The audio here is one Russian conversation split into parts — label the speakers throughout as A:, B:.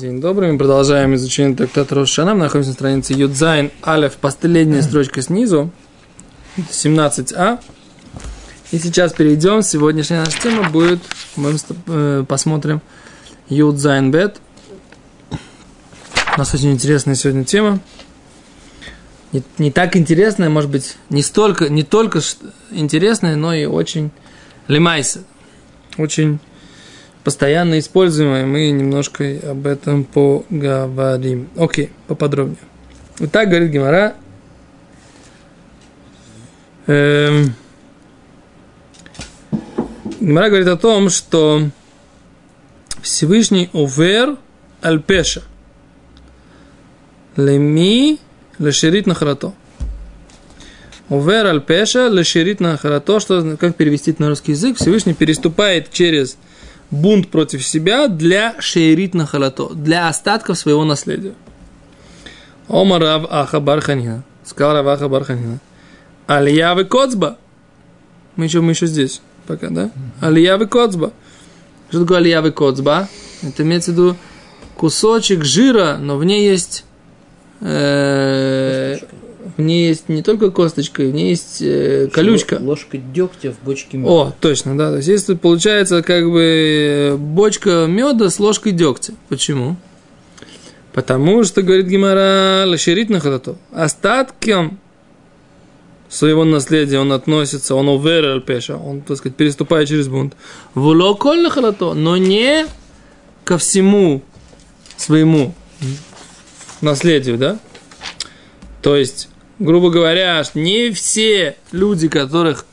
A: День добрый. Мы продолжаем изучение трактата Рош аШана. Мы находимся на странице יוד זיין אלף, последняя строчка снизу, 17а. И сейчас перейдем. Сегодняшняя наша тема будет, мы э, посмотрим יוד זיין בית. У нас очень интересная сегодня тема. Не, не так интересная, может быть, не столько, не только интересная, но и очень למעשה. Очень постоянно используемое, мы немножко об этом поговорим. Окей, поподробнее. Вот так говорит Гимара. Эм, Гимара говорит о том, что Всевышний увер аль-пеша. Леми лешерит на харато. Увер аль-пеша лешерит на харато. Что, как перевести это на русский язык? Всевышний переступает через бунт против себя для шейрит на халато, для остатков своего наследия. Омар Рав Аха Барханина. Сказал Рав Аха Барханина. Алиявы Коцба. Мы еще, мы еще здесь пока, да? Алиявы Коцба. Что такое Алиявы Коцба? Это имеется в виду кусочек жира, но в ней есть э, в ней есть не только косточка, в ней есть э, колючка.
B: Ложка дегтя в бочке меда.
A: О, точно, да. То есть если получается как бы бочка меда с ложкой дегтя. Почему? Потому что, говорит Гимара, лошерит на халату. Остатком своего наследия он относится, он овер пеша, он, так сказать, переступает через бунт. Волоколь на халато, но не ко всему своему наследию, да? То есть грубо говоря, не все люди, которых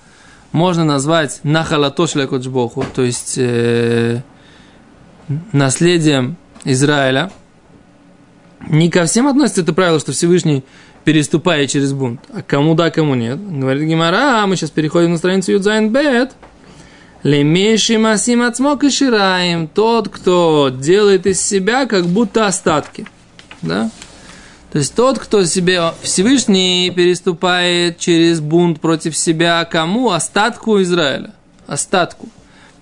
A: можно назвать нахалатош лекоджбоху, то есть э, наследием Израиля, не ко всем относится это правило, что Всевышний переступает через бунт, а кому да, кому нет. Говорит Гимара, а мы сейчас переходим на страницу Юдзайн Бет. Лемеши масим ацмок и шираем. Тот, кто делает из себя как будто остатки. Да? То есть тот, кто себе Всевышний переступает через бунт против себя, кому? Остатку Израиля. Остатку.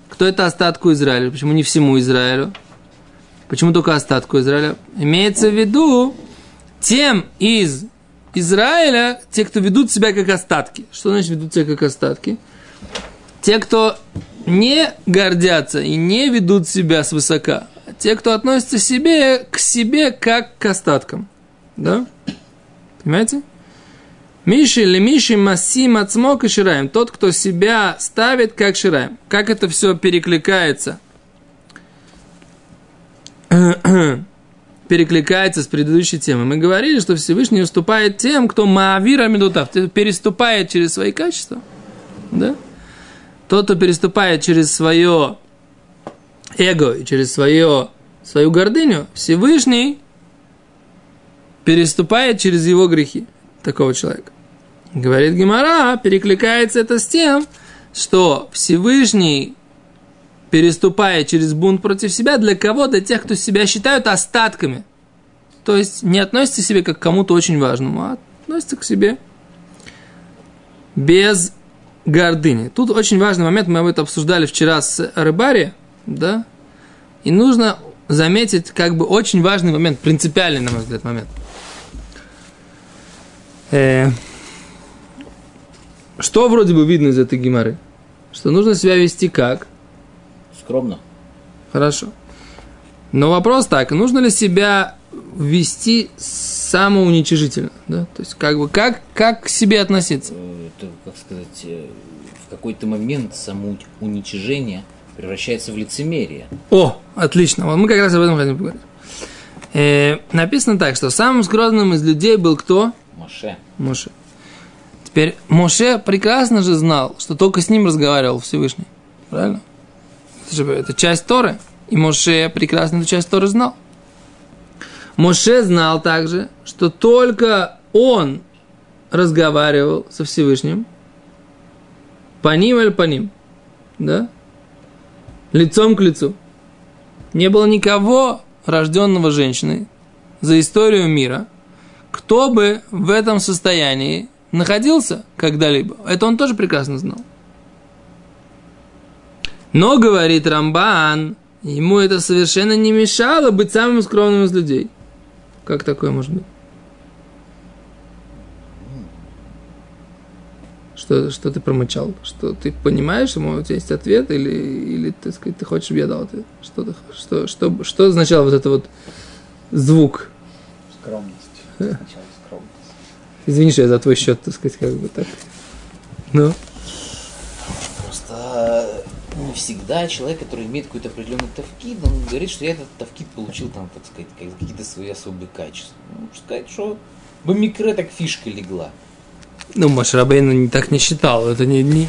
A: Кто это остатку Израиля? Почему не всему Израилю? Почему только остатку Израиля? Имеется в виду тем из Израиля, те, кто ведут себя как остатки. Что значит ведут себя как остатки? Те, кто не гордятся и не ведут себя свысока. Те, кто относится себе, к себе как к остаткам. Да? Понимаете? Миши или Миши Масим Ацмок и Шираем. Тот, кто себя ставит как Шираем. Как это все перекликается? перекликается с предыдущей темой. Мы говорили, что Всевышний уступает тем, кто Маавира Медутав, переступает через свои качества. Да? Тот, кто переступает через свое эго и через свое, свою гордыню, Всевышний переступает через его грехи такого человека. Говорит Гимара, перекликается это с тем, что Всевышний переступает через бунт против себя для кого? Для тех, кто себя считают остатками. То есть не относится к себе как к кому-то очень важному, а относится к себе без гордыни. Тут очень важный момент, мы об этом обсуждали вчера с Рыбари, да, и нужно заметить как бы очень важный момент, принципиальный, на мой взгляд, момент – Э, что вроде бы видно из этой геморы? Что нужно себя вести как?
B: Скромно.
A: Хорошо. Но вопрос так, нужно ли себя вести самоуничижительно? Да? То есть, как бы, как, как к себе относиться?
B: Э, это, как сказать, э, в какой-то момент самоуничижение превращается в лицемерие.
A: О, отлично. Вот мы как раз об этом хотим поговорить. Э, написано так, что самым скромным из людей был кто?
B: Моше.
A: Моше. Теперь Моше прекрасно же знал, что только с ним разговаривал Всевышний. Правильно? Это, же, это часть Торы. И Моше прекрасно эту часть Торы знал. Моше знал также, что только он разговаривал со Всевышним по ним или по ним. Да? Лицом к лицу. Не было никого, рожденного женщиной, за историю мира – кто бы в этом состоянии находился когда-либо. Это он тоже прекрасно знал. Но, говорит Рамбан, ему это совершенно не мешало быть самым скромным из людей. Как такое может быть? Что, что ты промычал? Что ты понимаешь, ему у тебя есть ответ, или, или ты, сказать, ты хочешь, чтобы я дал ответ? Что, что, что, что означал вот это вот звук?
B: Скромность.
A: Извини, что я за твой счет, так сказать, как бы так. Ну,
B: Просто не всегда человек, который имеет какой-то определенный тавкид, он говорит, что я этот тавкид получил там, так сказать, как- какие-то свои особые качества. Ну, можно сказать, что в микро так фишка легла.
A: ну Машрабейн не так не считал. Это не, не,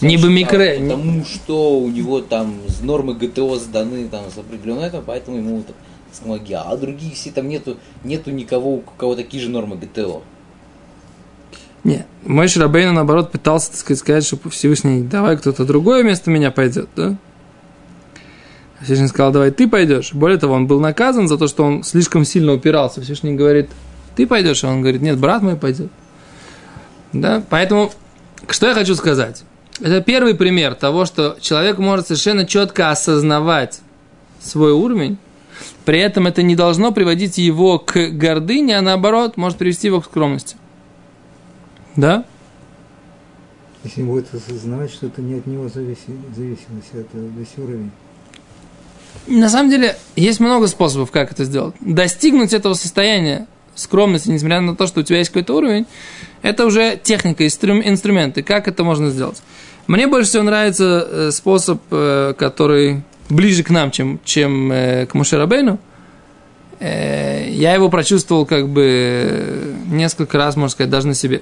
A: не бомикре.
B: считал, Потому что у него там нормы ГТО сданы там с определенного этого, поэтому ему смоги. А другие все там нету, нету никого, у кого такие же нормы ГТО.
A: Нет, мой Шрабейн, наоборот, пытался, так сказать, сказать, что Всевышний, давай кто-то другое вместо меня пойдет, да? Всевышний сказал, давай ты пойдешь. Более того, он был наказан за то, что он слишком сильно упирался. Всевышний говорит, ты пойдешь, а он говорит, нет, брат мой пойдет. Да, поэтому, что я хочу сказать? Это первый пример того, что человек может совершенно четко осознавать свой уровень, при этом это не должно приводить его к гордыне, а наоборот, может привести его к скромности. Да?
C: Если он будет осознавать, что это не от него зависит, зависимость, это весь уровень.
A: На самом деле, есть много способов, как это сделать. Достигнуть этого состояния скромности, несмотря на то, что у тебя есть какой-то уровень, это уже техника, инстру- инструменты. Как это можно сделать? Мне больше всего нравится э, способ, э, который ближе к нам, чем, чем э, к Мушерабейну. Я его прочувствовал как бы э, несколько раз, можно сказать, даже на себе.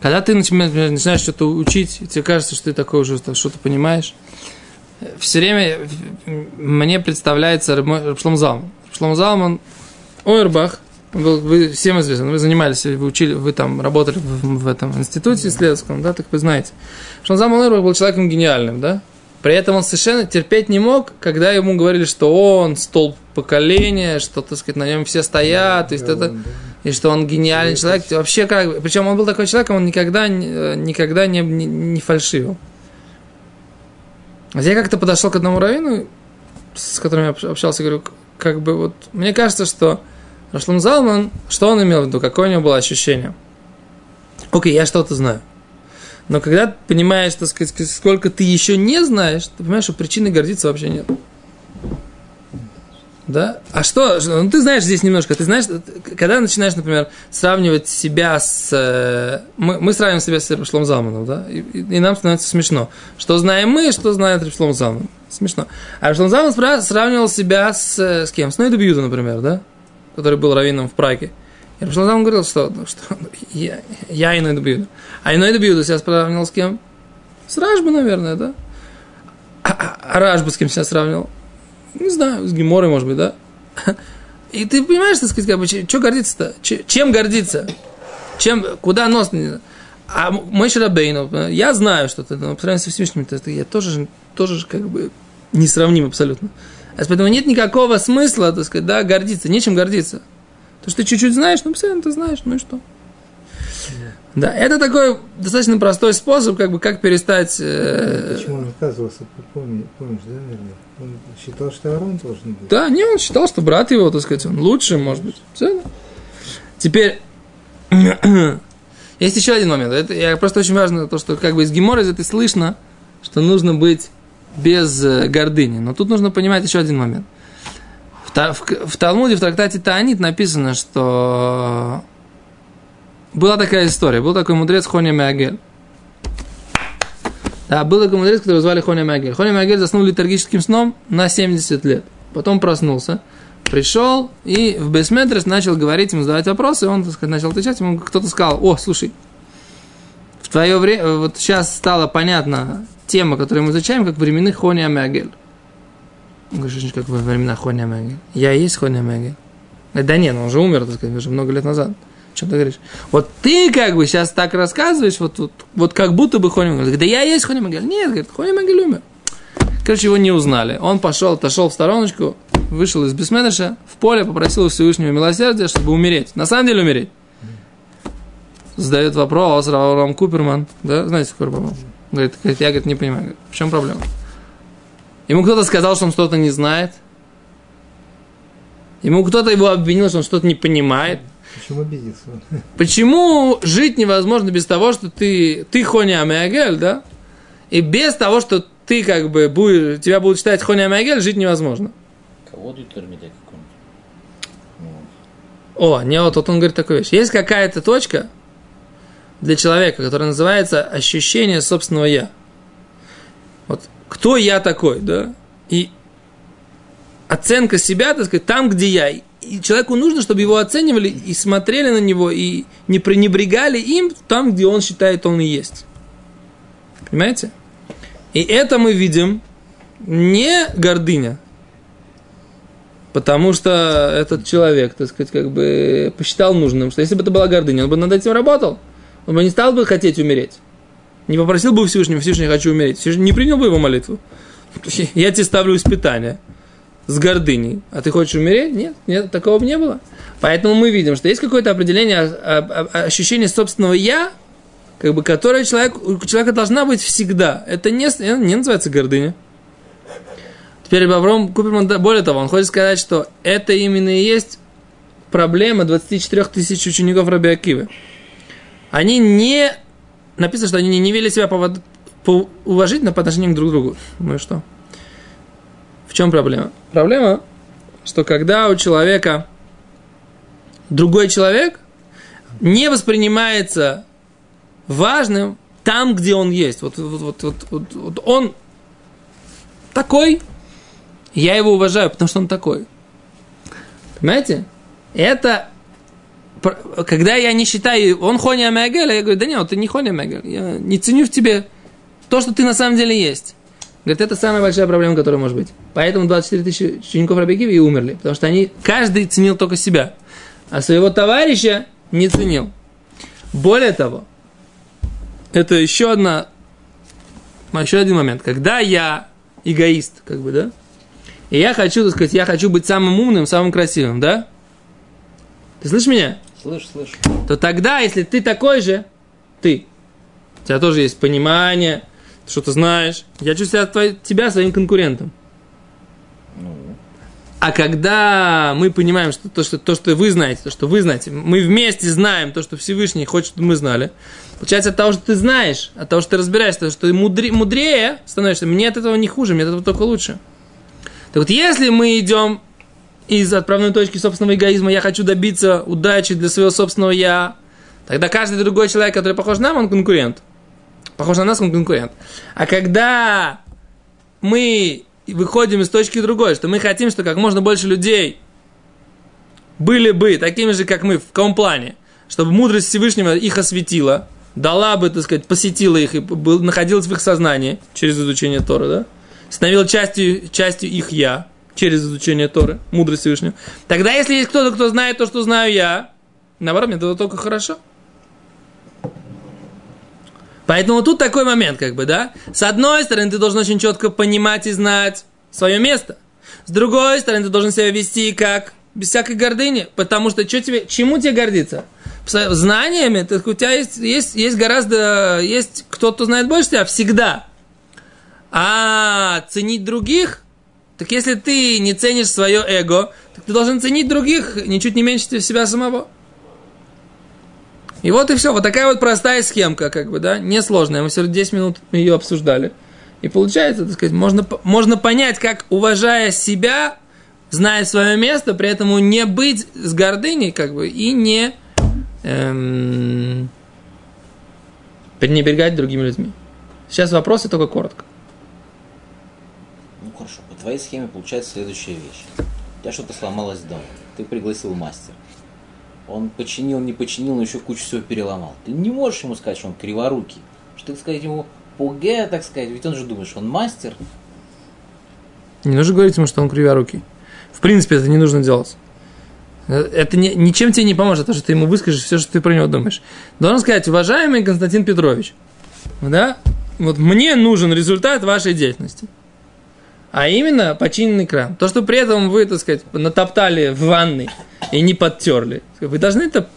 A: Когда ты начинаешь, начинаешь что-то учить, тебе кажется, что ты такой уже что-то понимаешь, все время мне представляется Рабшлом Залман. Рабшлом Ойербах, он был, вы всем известен, вы занимались, вы учили, вы там работали в, в этом институте исследовательском, да, так вы знаете. Рабшлом Залман Ойербах был человеком гениальным, да, при этом он совершенно терпеть не мог, когда ему говорили, что он столб поколения, что, так сказать, на нем все стоят, то есть
C: Да,
A: это,
C: да.
A: и что он гениальный человек. Вообще как причем он был такой человек, он никогда, не- никогда не, не, не фальшивил. Я как-то подошел к одному раввину, с которым я общ- общался, говорю, как бы вот, мне кажется, что Рашлам Залман, что он имел в виду, какое у него было ощущение? Окей, я что-то знаю. Но когда ты понимаешь, так сказать, сколько ты еще не знаешь, ты понимаешь, что причины гордиться вообще нет. Да? А что? Ну, ты знаешь здесь немножко. Ты знаешь, когда начинаешь, например, сравнивать себя с... э, Мы, мы сравниваем себя с Ришлом Залманом, да? И, и- и нам становится смешно. Что знаем мы, что знает Ришлом Залман. Смешно. А Ришлом Залман сравнивал себя с, э, с кем? С Нойду Бьюда, например, да? Который был раввином в Праге. И Залман говорил, что, ну, что я, я и Нойду Бьюда. А и Нойду Бьюда себя сравнивал с кем? С Ражбой, наверное, да? А, а, а Ражбу с кем себя сравнивал? Не знаю, с Геморой, может быть, да? И ты понимаешь, так сказать, как бы, что гордиться-то? Че- Чем гордиться? Чем, куда нос? А мой Шарабейн, я знаю, что ты, но по сравнению со Всевышним, есть я тоже, же- тоже же как бы несравним абсолютно. А поэтому нет никакого смысла, так сказать, да, гордиться, нечем гордиться. То, что ты чуть-чуть знаешь, ну, постоянно ты знаешь, ну и что? Да, это такой достаточно простой способ, как бы, как перестать... э,
C: Почему он отказывался, помни- помнишь, да, наверное? Он считал, что Арон должен быть.
A: Да, не, он считал, что брат его, так сказать, он лучше, может быть. Всё. Теперь, есть еще один момент. Это я, просто очень важно, то, что как бы из Гемора из этой слышно, что нужно быть без э, гордыни. Но тут нужно понимать еще один момент. В, в, в Талмуде, в трактате Таанит написано, что была такая история. Был такой мудрец Хоня Меагель. Да, был такой мудрец, которого звали Хоня Меагель. Хоня Меагель заснул летаргическим сном на 70 лет. Потом проснулся, пришел и в Бесметрес начал говорить ему, задавать вопросы. Он, так сказать, начал отвечать. Ему кто-то сказал, о, слушай, в твое время, вот сейчас стало понятна тема, которую мы изучаем, как временных Хоня Меагель. Что как во времена Хоня Меагель? Я и есть Хоня. Говорит, Да нет, он же умер, так сказать, уже много лет назад. Что ты говоришь? Вот ты как бы сейчас так рассказываешь, вот, вот, вот как будто бы Хоня Меагель. Да я и есть Хоня Меагель. Нет, говорит, Хоня Меагель умер. Короче, его не узнали. Он пошел, отошел в стороночку, вышел из Бесмедыша, в поле попросил у Всевышнего милосердия, чтобы умереть. На самом деле умереть. Задает вопрос Равам Куперман, да, знаете, Равам? Говорит, говорит, я говорит, не понимаю, говорит, в чем проблема? Ему кто-то сказал, что он что-то не знает. Ему кто-то его обвинил, что он что-то не понимает.
C: Почему обиделся?
A: Почему жить невозможно без того, что ты, ты Хони Амиагель, да? И без того, что ты как бы будешь, тебя будут считать Хони Амиагель, жить невозможно.
B: Кого термите какой-нибудь?
A: О, не вот тут он говорит такую вещь. Есть какая-то точка для человека, которая называется ощущение собственного я. Кто я такой, да? И оценка себя, так сказать, там, где я. И человеку нужно, чтобы его оценивали и смотрели на него, и не пренебрегали им там, где он считает, он и есть. Понимаете? И это мы видим не гордыня, потому что этот человек, так сказать, как бы посчитал нужным, что если бы это была гордыня, он бы над этим работал. Он бы не стал бы хотеть умереть. Не попросил бы Всевышнего, Всевышний, хочу умереть. Всевышний не принял бы его молитву. Я тебе ставлю испытание с гордыней. А ты хочешь умереть? Нет, нет, такого бы не было. Поэтому мы видим, что есть какое-то определение, а- а- а- ощущение собственного «я», как бы, которое человек, у человека должна быть всегда. Это не, не называется гордыня. Теперь Авром Куперман, более того, он хочет сказать, что это именно и есть проблема 24 тысяч учеников Раби Акивы. Они не... Написано, что они не вели себя повод- по- уважительно по отношению друг к другу. Ну и что? В чем проблема? Проблема, что когда у человека другой человек не воспринимается важным там, где он есть. Вот, вот, вот, вот, вот, вот он такой, я его уважаю, потому что он такой. Понимаете? Это когда я не считаю, он хони амегель, я говорю, да нет, ты не хони амегель, я не ценю в тебе то, что ты на самом деле есть. Говорит, это самая большая проблема, которая может быть. Поэтому 24 тысячи учеников Рабикиви и умерли. Потому что они, каждый ценил только себя. А своего товарища не ценил. Более того, это еще одна, еще один момент. Когда я эгоист, как бы, да, и я хочу, так сказать, я хочу быть самым умным, самым красивым, да? Ты слышишь меня?
B: Слышь, слышь.
A: то тогда, если ты такой же, ты, у тебя тоже есть понимание, ты что-то знаешь, я чувствую твой- тебя своим конкурентом.
B: Ну,
A: А когда мы понимаем, что то, что то, что вы знаете, то, что вы знаете, мы вместе знаем то, что Всевышний хочет, чтобы мы знали, получается от того, что ты знаешь, от того, что ты разбираешься, от того, что ты мудре- мудрее становишься, мне от этого не хуже, мне от этого только лучше. Так вот, если мы идем из отправной точки собственного эгоизма, я хочу добиться удачи для своего собственного я, тогда каждый другой человек, который похож на нас, он конкурент. Похож на нас, он конкурент. А когда мы выходим из точки другой, что мы хотим, что как можно больше людей были бы такими же, как мы, в каком плане? Чтобы мудрость Всевышнего их осветила, дала бы, так сказать, посетила их и был, находилась в их сознании через изучение Тора, да? Становила частью, частью их я через изучение Торы, мудрость Всевышнего. Тогда, если есть кто-то, кто знает то, что знаю я, наоборот, мне это только хорошо. Поэтому тут такой момент, как бы, да? С одной стороны, ты должен очень четко понимать и знать свое место. С другой стороны, ты должен себя вести как без всякой гордыни, потому что что тебе, чему тебе гордиться? Знаниями, так у тебя есть, есть, есть гораздо, есть кто-то кто знает больше тебя всегда. А ценить других, так если ты не ценишь свое эго, так ты должен ценить других ничуть не меньше себя самого. И вот и все. Вот такая вот простая схемка, как бы, да, несложная. Мы всего 10 минут ее обсуждали. И получается, так сказать, можно, можно понять, как, уважая себя, зная свое место, при этом не быть с гордыней, как бы, и не эм, пренебрегать другими людьми. Сейчас вопросы только коротко.
B: По твоей схеме получается следующая вещь. У тебя что-то сломалось дома. Ты пригласил мастера. Он починил, не починил, но еще кучу всего переломал. Ты не можешь ему сказать, что он криворукий. Что ты сказать ему пуге, так сказать, ведь он же думает, что он мастер.
A: Не нужно говорить ему, что он криворукий. В принципе, это не нужно делать. Это не- ничем тебе не поможет, то, что ты ему выскажешь все, что ты про него думаешь. Должен сказать, уважаемый Константин Петрович, да, вот мне нужен результат вашей деятельности. А именно починенный кран. То, что при этом вы, так сказать, натоптали в ванной и не подтерли. Вы должны это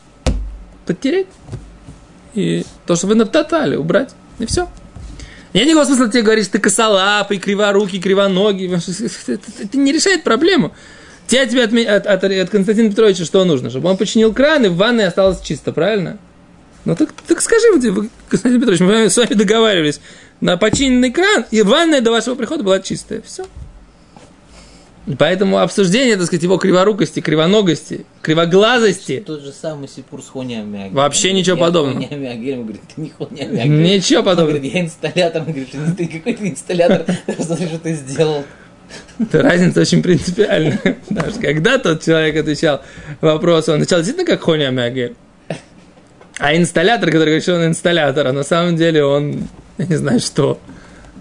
A: подтереть. И то, что вы натоптали, убрать. И все. Нет никакого смысла тебе говорить, что ты косолапый, криворукий, кривоногий. Это не решает проблему. Тебе, тебе от, от, от, от Константина Петровича что нужно? Чтобы он починил кран, и в ванной осталось чисто, правильно? Ну так, так скажи, Константин Петрович, мы с вами договаривались на починенный кран, и ванная до вашего прихода была чистая. Все. Поэтому обсуждение, так сказать, его криворукости, кривоногости, кривоглазости.
B: Тот же самый Сипур с Амиагелем.
A: Вообще ничего
B: я
A: подобного.
B: Он говорит, ты не Амиагелем.
A: Ничего
B: Он
A: подобного.
B: говорит, я инсталлятор. Он говорит, ты какой ты инсталлятор, посмотри, что ты сделал.
A: Это разница очень принципиальная. Потому что когда тот человек отвечал вопрос, он отвечал действительно как Амиагель. А инсталлятор, который говорит, что он инсталлятор, а на самом деле он, я не знаю что.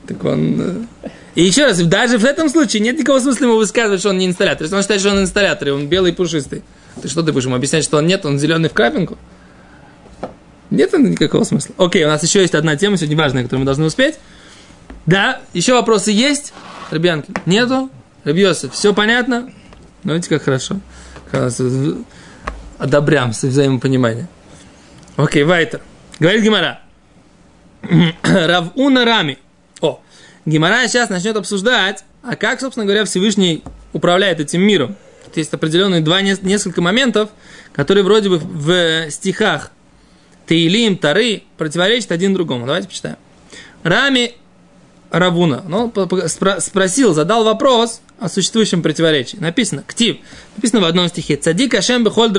A: Так он... э, И еще раз, даже в этом случае нет никакого смысла ему высказывать, что он не инсталлятор. Если он считает, что он инсталлятор, и он белый и пушистый, ты что ты будешь ему объяснять, что он нет, он зеленый в крапинку? Нет никакого смысла. Окей, у нас еще есть одна тема сегодня важная, которую мы должны успеть. Да, еще вопросы есть? Ребянки, нету? Ребьёсы, все понятно? Ну, видите, как хорошо. Одобрям с взаимопониманием. Окей, Вайтер. Говорит Гимара. Равуна Рами. О, Гимара сейчас начнет обсуждать, а как, собственно говоря, Всевышний управляет этим миром. Тут есть определенные два, нес- несколько моментов, которые вроде бы в стихах Таилим, Тары противоречат один другому. Давайте почитаем. Рами Равуна. Ну, спро- спросил, задал вопрос о существующем противоречии. Написано, ктив, написано в одном стихе, цадик Ашем бехоль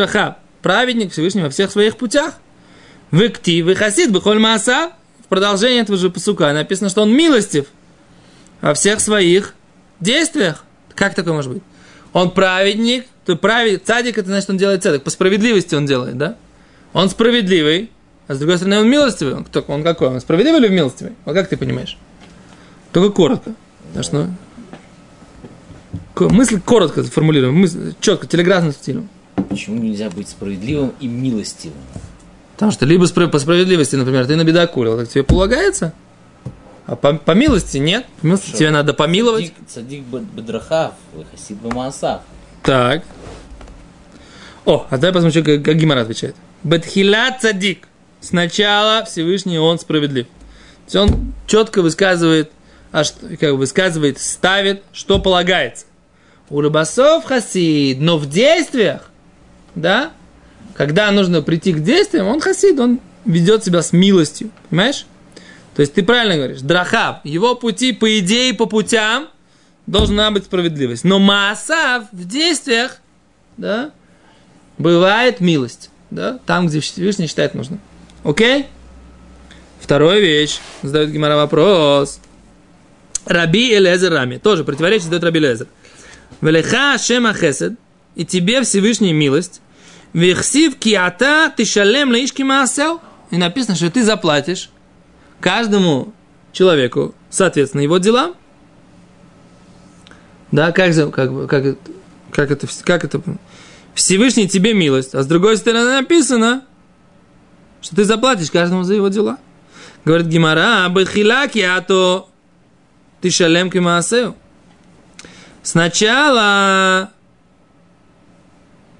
A: праведник Всевышний во всех своих путях. Вы ктив, вы хасид бехоль мааса. В продолжении этого же посука написано, что он милостив во всех своих действиях. Как такое может быть? Он праведник, то праведник, цадик, это значит, он делает цадик, по справедливости он делает, да? Он справедливый, а с другой стороны, он милостивый. Он, кто- он какой? Он справедливый или милостивый? Вот как ты понимаешь? Только коротко. Потому что, ну, мысль коротко формулируем, мысль, четко, телеграфным стилем.
B: Почему нельзя быть справедливым и милостивым?
A: Потому что либо по справедливости, например, ты набедокурил, так тебе полагается, а по, по милости нет. По милости
B: Хорошо.
A: тебе надо помиловать.
B: Б- бедрахав, хасид бамаасав.
A: Так. О, а давай посмотрим, как, как Гимара отвечает. Бетхила цадик. Сначала Всевышний он справедлив. То есть он четко высказывает, а что, как высказывает, ставит, что полагается. У рыбасов хасид, но в действиях, да, когда нужно прийти к действиям, он хасид, он ведет себя с милостью, понимаешь? То есть ты правильно говоришь, драхав, его пути, по идее, по путям должна быть справедливость. Но маасав в действиях, да, бывает милость, да, там, где Всевышний считает нужным. Окей? Вторая вещь. Задает Гимара вопрос. Раби Элезер Рами. Тоже противоречие задает Раби Элезер. Велеха Шема Хесед. И тебе Всевышняя милость. Вехсив киата ты шалем лаишки маасел. И написано, что ты заплатишь каждому человеку, соответственно, его делам. Да, как, как, как, как, это, как это? Всевышний тебе милость, а с другой стороны написано, что ты заплатишь каждому за его дела. Говорит Гимара, бахилаки, а то ты шалем кимаасеу. Сначала,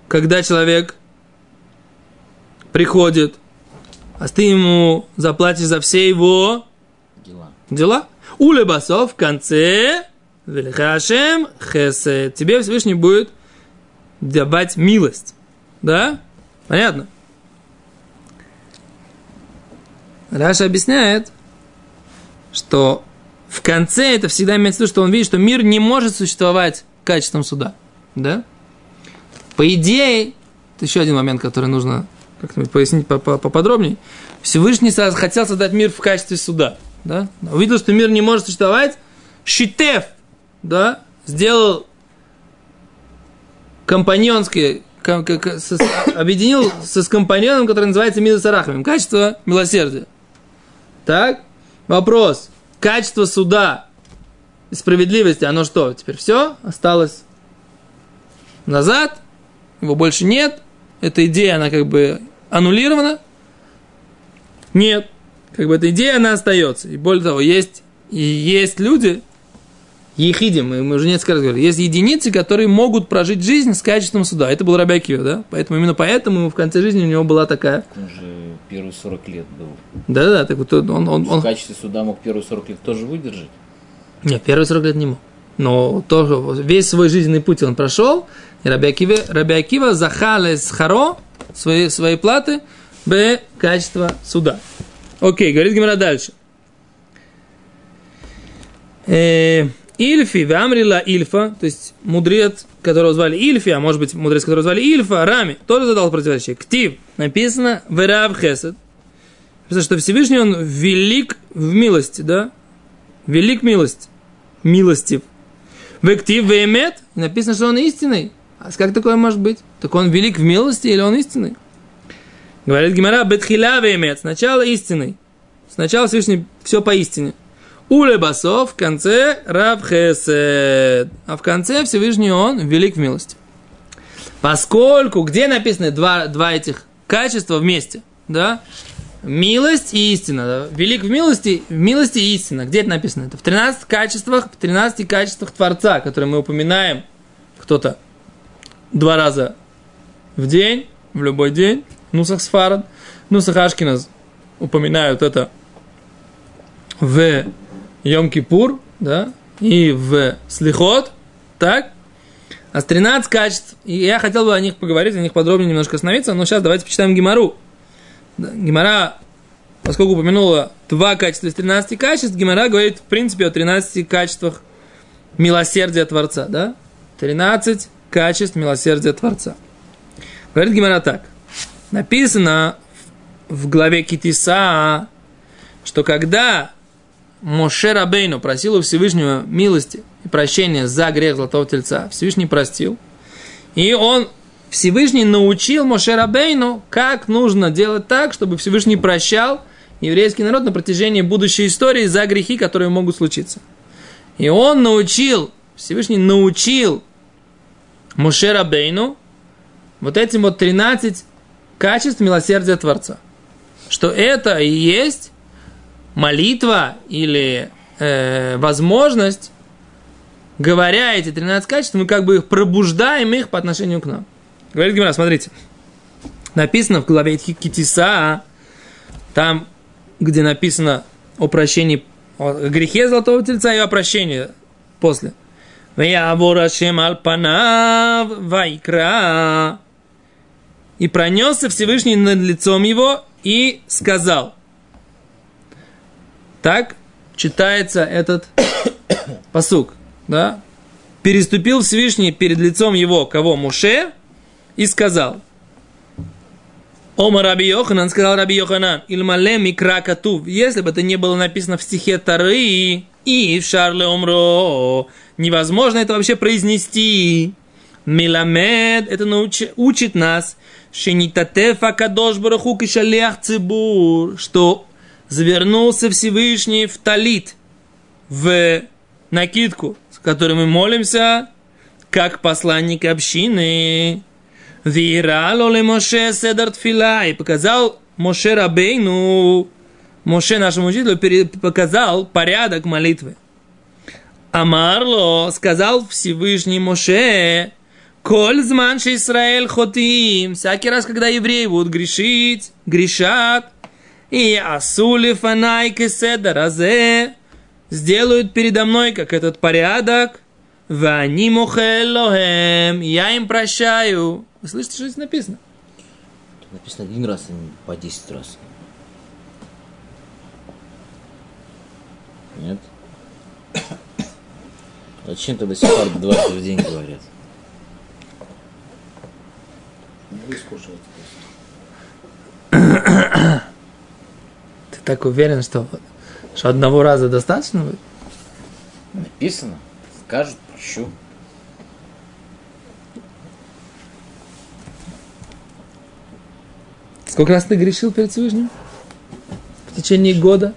A: когда человек приходит, а ты ему заплатишь за все его
B: Дела.
A: дела. Уле басов в конце Велихашем хесед. Тебе Всевышний будет давать милость. Да? Понятно? Раша объясняет, что в конце это всегда имеется в виду, что он видит, что мир не может существовать качеством суда. Да? По идее, это еще один момент, который нужно как-нибудь пояснить по- по- поподробнее. Всевышний хотел создать мир в качестве суда. Да? Увидел, что мир не может существовать, Шитев, да, сделал компаньонские, объединил со, с компаньоном, который называется Милос Арахамим, качество милосердия. Так, вопрос, качество суда и справедливости, оно что, теперь все, осталось назад, его больше нет, эта идея, она как бы аннулирована, нет, как бы эта идея, она остается. И более того, есть, и есть люди, ехидим, мы мы уже несколько раз говорили, есть единицы, которые могут прожить жизнь с качеством суда. Это был Рабиакива, да? Поэтому именно поэтому в конце жизни у него была такая.
B: Он же первые 40 лет был.
A: Да-да, так вот он, он, он,
B: В качестве суда мог первые 40 лет тоже выдержать.
A: Нет, первые 40 лет не мог. Но тоже весь свой жизненный путь он прошел. И Раби Акива, Раби Акива захале с харо свои, свои платы б качество суда. Окей, говорит Гимара дальше. Э, Ильфи, Вамрила Ильфа, то есть мудрец, которого звали Ильфи, а может быть мудрец, которого звали Ильфа, Рами, тоже задал противоречие. Ктив, написано Верав Хесед. Написано, что Всевышний он велик в милости, да? Велик милость. Милостив. Вектив веймет. Написано, что он истинный. А как такое может быть? Так он велик в милости или он истинный? Говорит Гимара, бетхиля веймет. Сначала истинный. Сначала Всевышний все по истине. Уле басов в конце раб хесед. А в конце Всевышний он велик в милости. Поскольку, где написаны два, два этих качества вместе, да? Милость и истина. да? Велик в милости, в милости и истина. Где это написано? Это в 13 качествах, в 13 качествах Творца, которые мы упоминаем кто-то два раза в день, в любой день. Нусах Сфарад. Нусах Ашкиназ упоминают это в Йом-Кипур, да, и в Слихот, так? А с 13 качеств, и я хотел бы о них поговорить, о них подробнее немножко остановиться, но сейчас давайте почитаем Гимару. Гимара, поскольку упомянула два качества из 13 качеств, Гимара говорит, в принципе, о 13 качествах милосердия Творца, да? 13 качеств милосердия Творца. Говорит Гимара так. Написано в главе Китиса, что когда Моше Рабейну просил у Всевышнего милости и прощения за грех Золотого Тельца, Всевышний простил. И он, Всевышний научил Моше Рабейну, как нужно делать так, чтобы Всевышний прощал еврейский народ на протяжении будущей истории за грехи, которые могут случиться. И он научил, Всевышний научил Моше Рабейну вот этим вот 13 качеств милосердия Творца. Что это и есть молитва или э, возможность, говоря эти 13 качеств, мы как бы их пробуждаем их по отношению к нам. Говорит Гимара, смотрите. Написано в главе Китиса, там, где написано о прощении, о грехе Золотого Тельца и о прощении после. Ваявор Ашем Вайкра. И пронесся Всевышний над лицом его и сказал. Так читается этот посук, да? Переступил Всевышний перед лицом его, кого? Муше, и сказал. Ома Раби Йоханан, сказал Раби Йоханан, Ильмале микра катув, если бы это не было написано в стихе Тары, и в Шарле Омро, невозможно это вообще произнести. Миламед, это научи, учит нас, Шенитатефа кадош бараху кишалях цибур, что завернулся Всевышний в талит, в накидку, с которой мы молимся, как посланник общины. Вирало ли Моше седар тфила, показал Моше Рабейну, Моше нашему учителю, показал порядок молитвы. Амарло сказал Всевышний Моше, Коль зман Израиль хотим, всякий раз, когда евреи будут грешить, грешат, и асули фанай разе, сделают передо мной, как этот порядок, вани мухеллохем, я им прощаю. Вы слышите, что здесь написано?
B: Написано один раз, а не по 10 раз. Нет? Зачем тогда сефарды дважды в день говорят?
A: Ты так уверен, что, что одного раза достаточно будет?
B: Написано. Скажут, прощу.
A: Сколько раз ты грешил перед Всевышним? В течение года?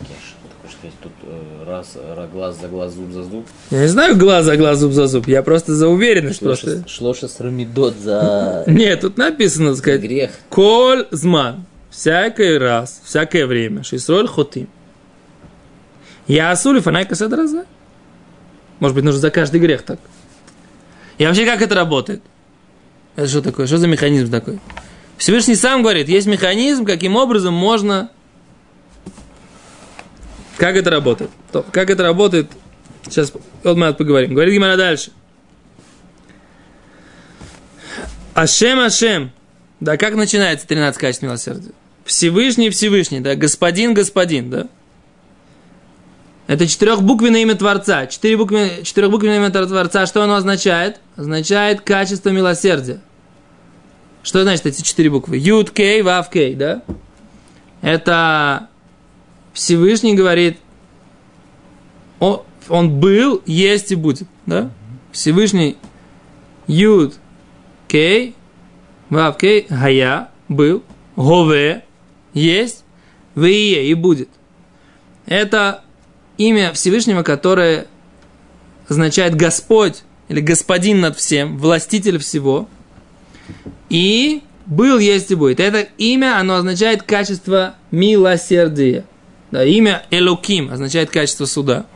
B: Макеш. Ты хочешь сказать, тут э, раз, ра- глаз за глаз, зуб за зуб?
A: Я не знаю глаз за глаз, зуб за зуб. Я просто за уверенность.
B: Шлоша, шлоша с рамидот за
A: Нет, тут написано, так сказать,
B: грех.
A: Коль зман. Всякий раз, всякое время. Шисроль хотим. Я асули фанайка седраза. Может быть, нужно за каждый грех так. И вообще, как это работает? Это что такое? Что за механизм такой? Всевышний сам говорит, есть механизм, каким образом можно... Как это работает? То, как это работает, сейчас вот мы поговорим. Говорит Гимара дальше. Ашем, Ашем. Да, как начинается 13 качеств милосердия? Всевышний, Всевышний, да, Господин, Господин, да. Это четырехбуквенное имя Творца. Четыре буквы, четырехбуквенное имя Творца, что оно означает? Означает качество милосердия. Что значит эти четыре буквы? Юд, Кей, Вав, Кей, да? Это Всевышний говорит, он, он был, есть и будет, да? Всевышний Юд, Кей, Вав, Кей, Гая, был, Гове, есть, Вие и будет. Это имя Всевышнего, которое означает Господь или Господин над всем, властитель всего – и был, есть и будет. Это имя, оно означает качество милосердия. Да, имя Элоким означает качество суда.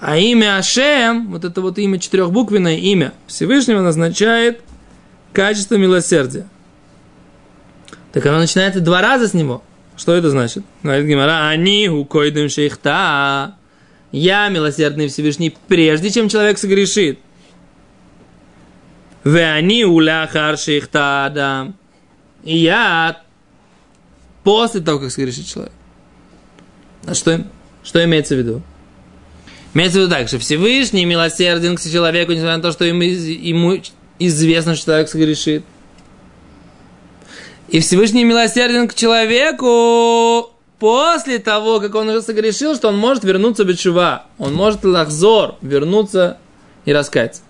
A: А имя Ашем, вот это вот имя четырехбуквенное имя Всевышнего означает качество милосердия. Так оно начинается два раза с него. Что это значит? Говорит Гимара, они укойдем шейхта. Я милосердный Всевышний, прежде чем человек согрешит. Веани уляхар шихтада. И я после того, как согрешит человек. А что, что имеется в виду? Имеется в виду так, что Всевышний милосерден к человеку, несмотря на то, что ему, ему известно, что человек согрешит. И Всевышний милосерден к человеку после того, как он уже согрешил, что он может вернуться без шува. Он может лахзор, вернуться и раскаяться.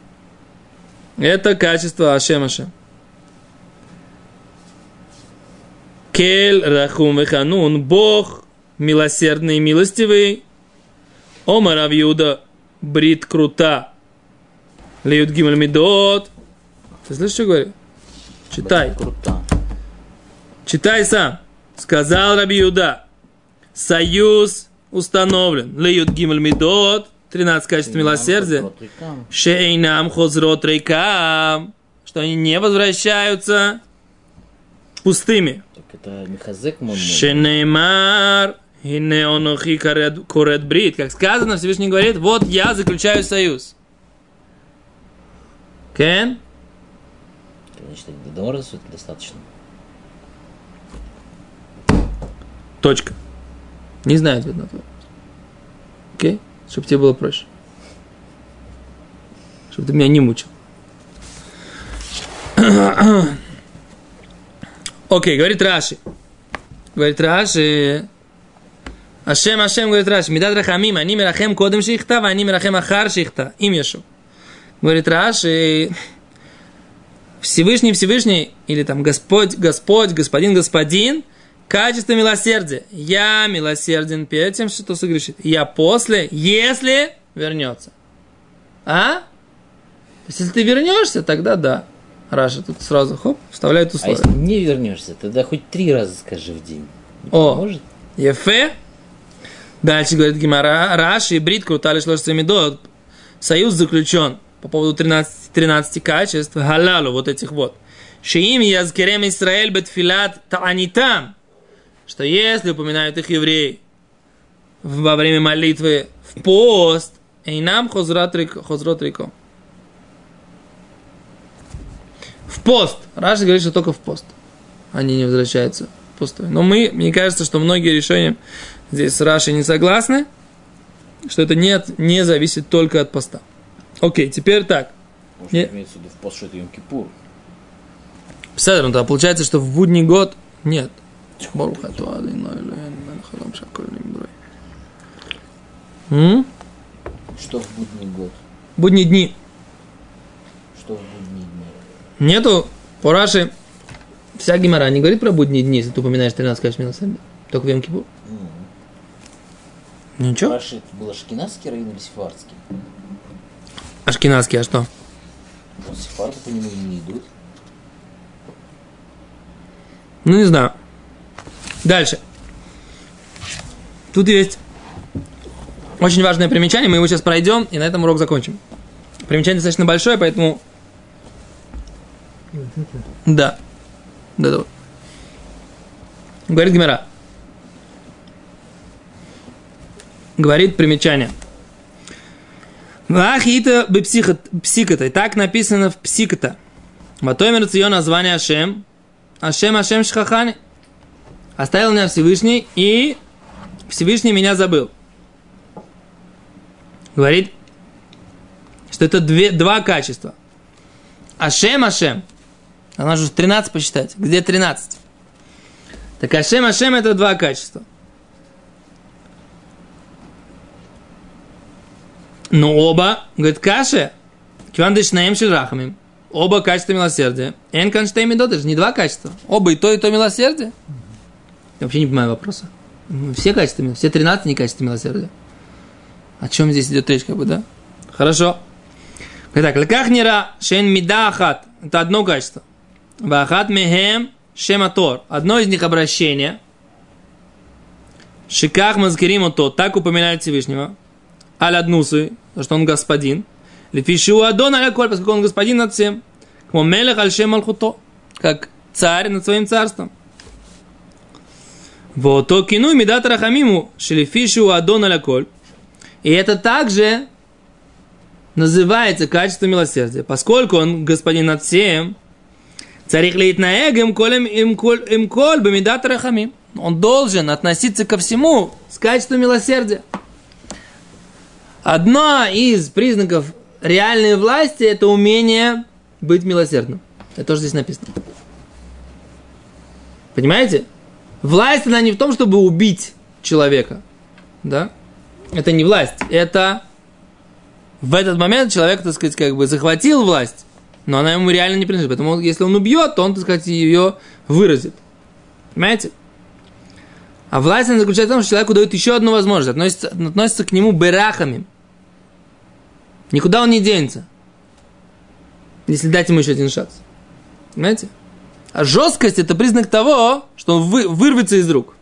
A: Это качество Ашем Ашем. Кель Рахум Ханун, Бог милосердный и милостивый. Омар Авьюда, Брит Крута. Леют Гимель Медот. Ты слышишь, что говорю? Читай.
B: Круто.
A: Читай сам. Сказал Раби Юда. Союз установлен. Леют Гимель Медот. 13 качеств милосердия. Шейнам хозрот рейкам. Что они не возвращаются пустыми.
B: Так это Михазек мой.
A: Шенеймар. Хинеонохи корет брит. Как сказано, Всевышний говорит, вот я заключаю союз. Кен?
B: Значит, договора это достаточно.
A: Точка. Не знаю ответ на твой. Окей? Чтобы тебе было проще. Чтобы ты меня не мучил. Окей, говорит Раши. Говорит Раши. Ашем, Ашем, говорит Раши. Медад рахамим, они мирахем кодем шихта, а они мирахем ахар шихта. Им ешу. Говорит Раши. Всевышний, Всевышний, или там Господь, Господь, Господин, Господин – Качество милосердия. Я милосерден перед тем, что согрешит. Я после, если вернется. А? То есть, если ты вернешься, тогда да. Раша тут сразу, хоп, вставляет
B: А
A: условие.
B: если не вернешься, тогда хоть три раза скажи в день. Не
A: О.
B: Может?
A: Ефе. Дальше говорит Гимара, Раши и Брит крутали шлошь медот. Союз заключен по поводу 13, 13 качеств, галалу, вот этих вот. Шиим язкерем Исраэль бетфилат таанитам. Что если упоминают их евреи во время молитвы в пост, и нам хозрот рико. В пост. Раша говорит, что только в пост. Они не возвращаются пустой. Но мы, мне кажется, что многие решения здесь с Рашей не согласны, что это нет, не зависит только от поста. Окей, теперь так.
B: Может,
A: Не-
B: имеется в виду в пост, что это Йом-Кипур.
A: Писатель, ну, получается, что в будний год нет. М?
B: Что в будний год?
A: Будние дни.
B: Что в будние дни?
A: Нету по Раши вся гемора не говорит про будние дни, если ты упоминаешь 13 качеств милосердия. Только в йом -Кипур. Ничего.
B: Раши это был Ашкенадский район или Сефардский?
A: Ашкенадский, а что?
B: Вот Сефарды по нему не идут.
A: Ну, не знаю. Дальше. Тут есть очень важное примечание, мы его сейчас пройдем, и на этом урок закончим. Примечание достаточно большое, поэтому... Да. Это вот. Говорит Гимера. Говорит примечание. Вахита бы псикота. Так написано в псикота. Матомер цион название Ашем. Ашем Ашем Шхахани. Оставил меня Всевышний, и Всевышний меня забыл. Говорит, что это две, два качества. Ашем Ашем. Она же 13 посчитать. Где 13? Так Ашем Ашем это два качества. Но оба, говорит, каше, кюандыш наем рахамим. Оба качества милосердия. Эн канштейм не два качества. Оба и то, и то милосердие. Я вообще не понимаю вопроса. Все качества, все 13 не качества милосердия. О чем здесь идет речь, как бы, да? Хорошо. Итак, леках нира шен мида ахат. Это одно качество. Вахат мехем шематор. Одно из них обращение. Шиках мазкирим то. Так упоминает Всевышнего. Аль аднусы, что он господин. Лефишу адон аля коль, поскольку он господин над всем. Кмо мелех аль шем алхуто. Как царь над своим царством. Вот то кину медат рахамиму, шелефишу адон аля коль. И это также называется качество милосердия, поскольку он господин над всем, царих леет на им колем им коль им коль бамидат рахамим. Он должен относиться ко всему с качеством милосердия. Одна из признаков реальной власти – это умение быть милосердным. Это тоже здесь написано. Понимаете? Власть, она не в том, чтобы убить человека. Да? это не власть, это в этот момент человек, так сказать, как бы захватил власть, но она ему реально не принадлежит. Поэтому если он убьет, то он, так сказать, ее выразит. Понимаете? А власть она заключается в том, что человеку дают еще одну возможность, относится, относится к нему берахами. Никуда он не денется, если дать ему еще один шанс. Понимаете? А жесткость это признак того, что он вы, вырвется из рук.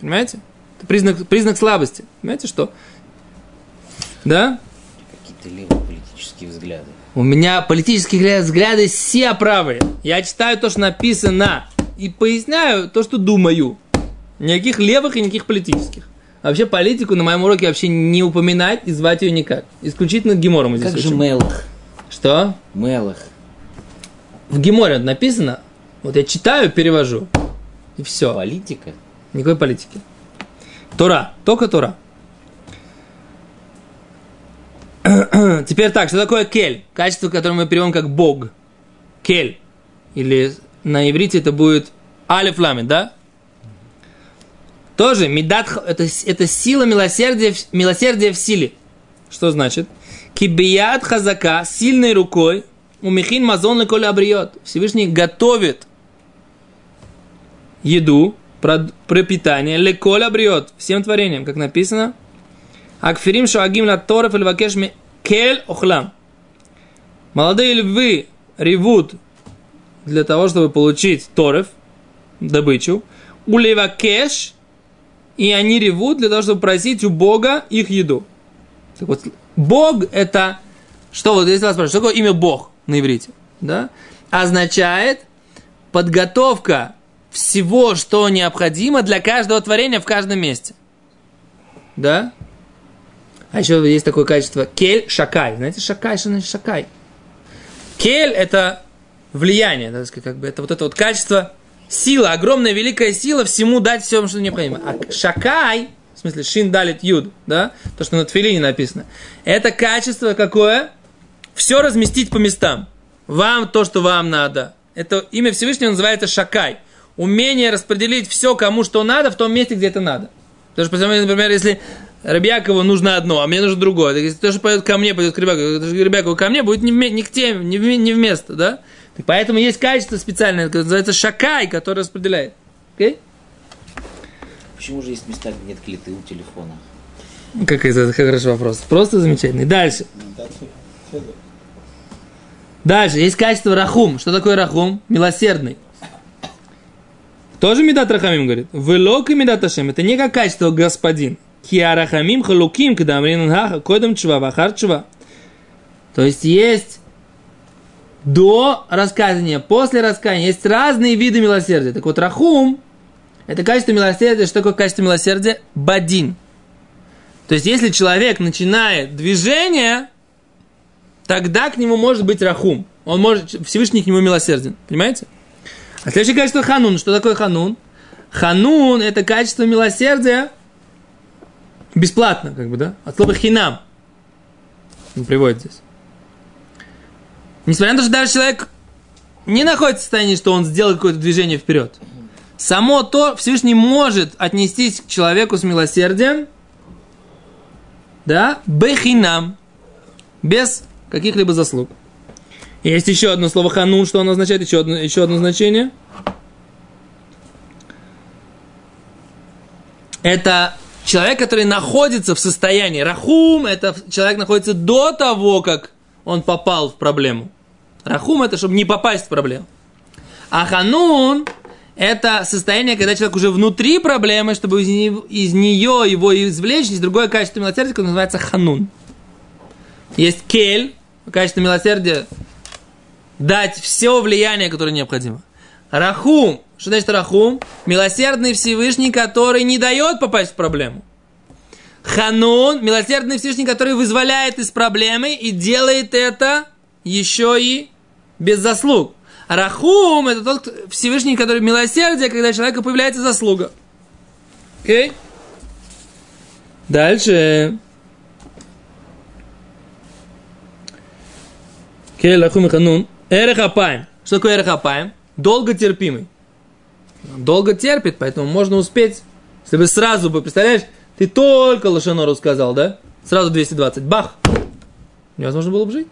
A: Понимаете? Это признак, признак слабости. Понимаете, что да?
B: Какие-то левые политические взгляды.
A: У меня политические взгляды все правые. Я читаю то, что написано, и поясняю то, что думаю. Никаких левых и никаких политических. Вообще политику на моем уроке вообще не упоминать и звать ее никак. Исключительно Гемором здесь
B: Как
A: учим.
B: же Мелах?
A: Что?
B: Мелах.
A: В Геморе написано, вот я читаю, перевожу, и все.
B: Политика?
A: Никакой политики. Тора, только Тора. Теперь так, что такое кель? Качество, которое мы переводим как бог. Кель. Или на иврите это будет алиф ламит, да? Тоже медат, это, это сила милосердия, милосердия в силе. Что значит? Кибият хазака, сильной рукой, у михин мазон леколь абриот. Всевышний готовит еду, пропитание, леколь абриот, всем творениям, как написано – Акфирим шагим на торов или вакеш кель охлам. Молодые львы ревут для того, чтобы получить торов, добычу. У левакеш, и они ревут для того, чтобы просить у Бога их еду. Так вот, Бог это, что вот если вас спрашивают, что такое имя Бог на иврите? Да? Означает подготовка всего, что необходимо для каждого творения в каждом месте. Да? А еще есть такое качество кель шакай. Знаете, шакай, что значит шакай? Кель – это влияние, да, как бы, это вот это вот качество, сила, огромная великая сила всему дать все, что необходимо. А шакай, в смысле шин далит юд, да, то, что на тфилине написано, это качество какое? Все разместить по местам. Вам то, что вам надо. Это имя Всевышнего называется шакай. Умение распределить все, кому что надо, в том месте, где это надо. Потому что, например, если Рыбякову нужно одно, а мне нужно другое. То, что пойдет ко мне, пойдет к Рыбякову, что Рыбякову ко мне, будет не, не к теме, не, не вместо, да? Так, поэтому есть качество специальное, которое называется шакай, который распределяет. Okay?
B: Почему же есть места, где нет клеты у телефона?
A: Как это хороший вопрос. Просто замечательный. Дальше. Дальше. Есть качество рахум. Что такое рахум? Милосердный. Тоже медат рахамим говорит. Велок и медат ашем. Это не как качество господин. Киарахамим халуким, когда амрин хаха, койдам чува, вахар чува. То есть есть до раскаяния, после раскаяния. Есть разные виды милосердия. Так вот, рахум – это качество милосердия. Что такое качество милосердия? Бадин. То есть, если человек начинает движение, тогда к нему может быть рахум. Он может, Всевышний к нему милосерден. Понимаете? А следующее качество ханун. Что такое ханун? Ханун – это качество милосердия бесплатно, как бы, да? От слова хинам. Он приводит здесь. Несмотря на то, что даже человек не находится в состоянии, что он сделал какое-то движение вперед. Само то Всевышний может отнестись к человеку с милосердием, да, бехинам, без каких-либо заслуг. Есть еще одно слово ханун, что оно означает, еще одно, еще одно значение. Это человек, который находится в состоянии. Рахум – это человек находится до того, как он попал в проблему. Рахум – это чтобы не попасть в проблему. А ханун – это состояние, когда человек уже внутри проблемы, чтобы из, нее, из нее его извлечь. Есть другое качество милосердия, которое называется ханун. Есть кель, качество милосердия – дать все влияние, которое необходимо. Рахум. Что значит рахум? Милосердный Всевышний, который не дает попасть в проблему. Ханун. Милосердный Всевышний, который вызволяет из проблемы и делает это еще и без заслуг. Рахум – это тот Всевышний, который милосердие, когда у человека появляется заслуга. Окей? Okay? Дальше. Окей, и Ханун. Эрехапаем. Что такое эрехапаем? Долго терпимый. Долго терпит, поэтому можно успеть. Если бы сразу бы, представляешь, ты только Лошанору сказал, да? Сразу 220. Бах! Невозможно было бы жить.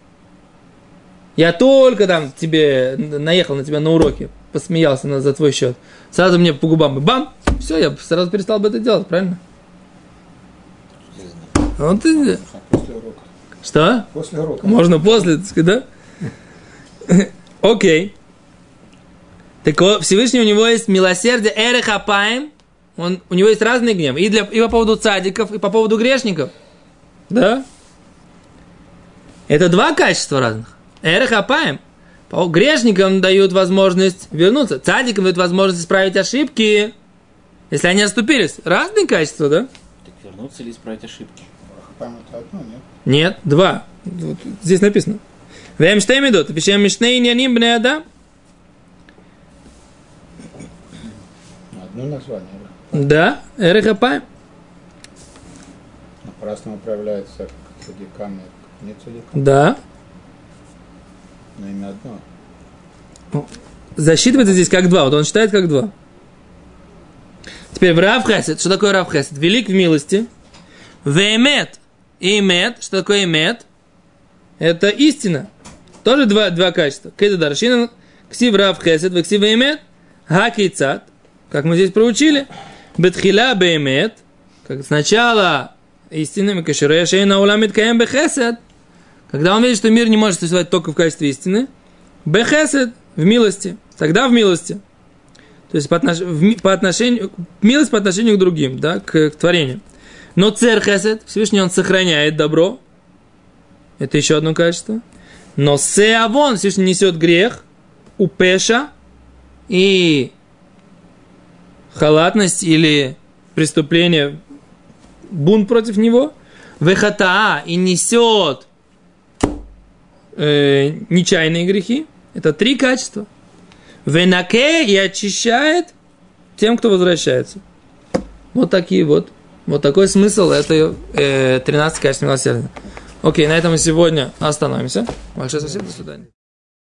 A: Я только там тебе наехал на тебя на уроке, посмеялся на, за твой счет. Сразу мне по губам, бам, все, я сразу перестал бы это делать, правильно? Вот ты...
C: После урока.
A: Что?
C: После урока.
A: Можно после, так сказать, да? Окей. Так вот, Всевышний у него есть милосердие, эрехапаем, он, у него есть разный гнев. И, для, и по поводу цадиков, и по поводу грешников. Да? Это два качества разных. Эрехапаем. Грешникам дают возможность вернуться. Цадикам дают возможность исправить ошибки, если они оступились. Разные качества, да?
B: Так вернуться или исправить ошибки?
C: Это одно, нет?
A: Нет, два. Вот здесь написано. Вем штем идут. Пишем мишней не ним бне да.
C: Одно название.
A: Да,
C: эрехапаем. Напрасно управляется цадиками, не цадиками.
A: Да.
C: Но имя одно.
A: Засчитывается здесь как два. Вот он считает как два. Теперь в Рав Хесед. Что такое Рав Хесед? Велик в милости. Вемет. Имет. Что такое имет? Это истина. Тоже два, два качества. Кейда Даршинан, ксив Рав Хесед, ксив Беймет, Хакейцат, как мы здесь проучили, Бетхила Беймет, как сначала истинными кашире шейна уламит каем бехесед, когда он видит, что мир не может существовать только в качестве истины, бехесед, в милости, тогда в милости. То есть по, отнош... по отношению, милость по отношению к другим, да, к, к творению. Но цер хесед, Всевышний он сохраняет добро. Это еще одно качество. Но сеавон Всевышний несет грех, упеша и халатность или преступление, бунт против него, вехатаа и несет э, нечаянные грехи. Это три качества. Венаке и очищает тем, кто возвращается. Вот такие вот. Вот такой смысл это э, 13 качеств милосердия. Окей, на этом мы сегодня остановимся. Большое спасибо, до свидания.